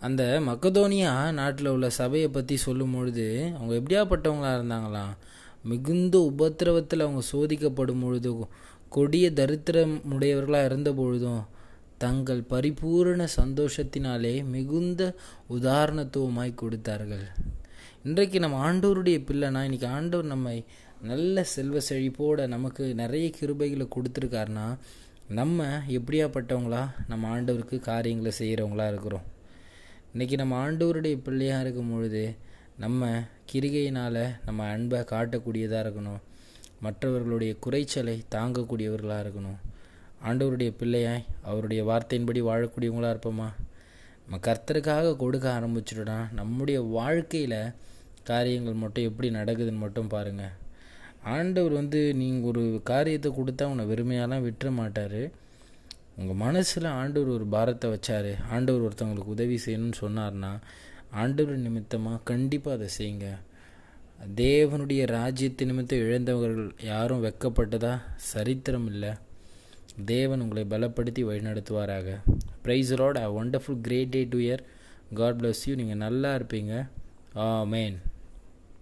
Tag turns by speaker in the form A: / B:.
A: அந்த மக்கதோனியா நாட்டில் உள்ள சபையை பற்றி சொல்லும் பொழுது அவங்க எப்படியாப்பட்டவங்களா இருந்தாங்களாம் மிகுந்த உபத்திரவத்தில் அவங்க சோதிக்கப்படும் பொழுது கொடிய தரித்திரம் உடையவர்களாக இருந்த பொழுதும் தங்கள் பரிபூரண சந்தோஷத்தினாலே மிகுந்த உதாரணத்துவமாய் கொடுத்தார்கள். இன்றைக்கு நம்ம ஆண்டோருடைய பிள்ளைனா இன்றைக்கி ஆண்டவர் நம்மை நல்ல செல்வ செழிப்போட நமக்கு நிறைய கிருபைகளை கொடுத்துருக்காருனா நம்ம எப்படியாப்பட்டவங்களா? நம்ம ஆண்டவருக்கு காரியங்களை செய்கிறவங்களா இருக்கிறோம். இன்றைக்கி நம்ம ஆண்டவருடைய பிள்ளையாக இருக்கும் பொழுது நம்ம கிரிகையினால் நம்ம அன்பை காட்டக்கூடியதாக இருக்கணும். மற்றவர்களுடைய குறைச்சலை தாங்கக்கூடியவர்களாக இருக்கணும். ஆண்டவருடைய பிள்ளையாய் அவருடைய வார்த்தையின்படி வாழக்கூடியவங்களாக இருப்போமா? நம்ம கர்த்தருக்காக கொடுக்க ஆரம்பிச்சிட்டோன்னா நம்முடைய வாழ்க்கையில் காரியங்கள் மட்டும் எப்படி நடக்குதுன்னு மட்டும் பாருங்கள் ஆண்டவர் வந்து நீங்கள் ஒரு காரியத்தை கொடுத்தா உன்னை வெறுமையாலாம் விட்டுற மாட்டார். உங்கள் மனசில் ஆண்டவர் ஒரு பாரத்தை வச்சார் ஆண்டவர் ஒருத்தவங்களுக்கு உதவி செய்யணும்னு சொன்னார்னா ஆண்டவர் நிமித்தமாக கண்டிப்பாக அதை செய்யுங்க. தேவனுடைய ராஜ்யத்து நிமித்தம் இழந்தவர்கள் யாரும் வெக்கப்பட்டதா? சரித்திரம் இல்லை. தேவன் உங்களை பலப்படுத்தி வழிநடத்துவாராக. Praise Lord a wonderful great day to year God bless you நீங்கள் நல்லா இருப்பீங்க. ஆ மேன்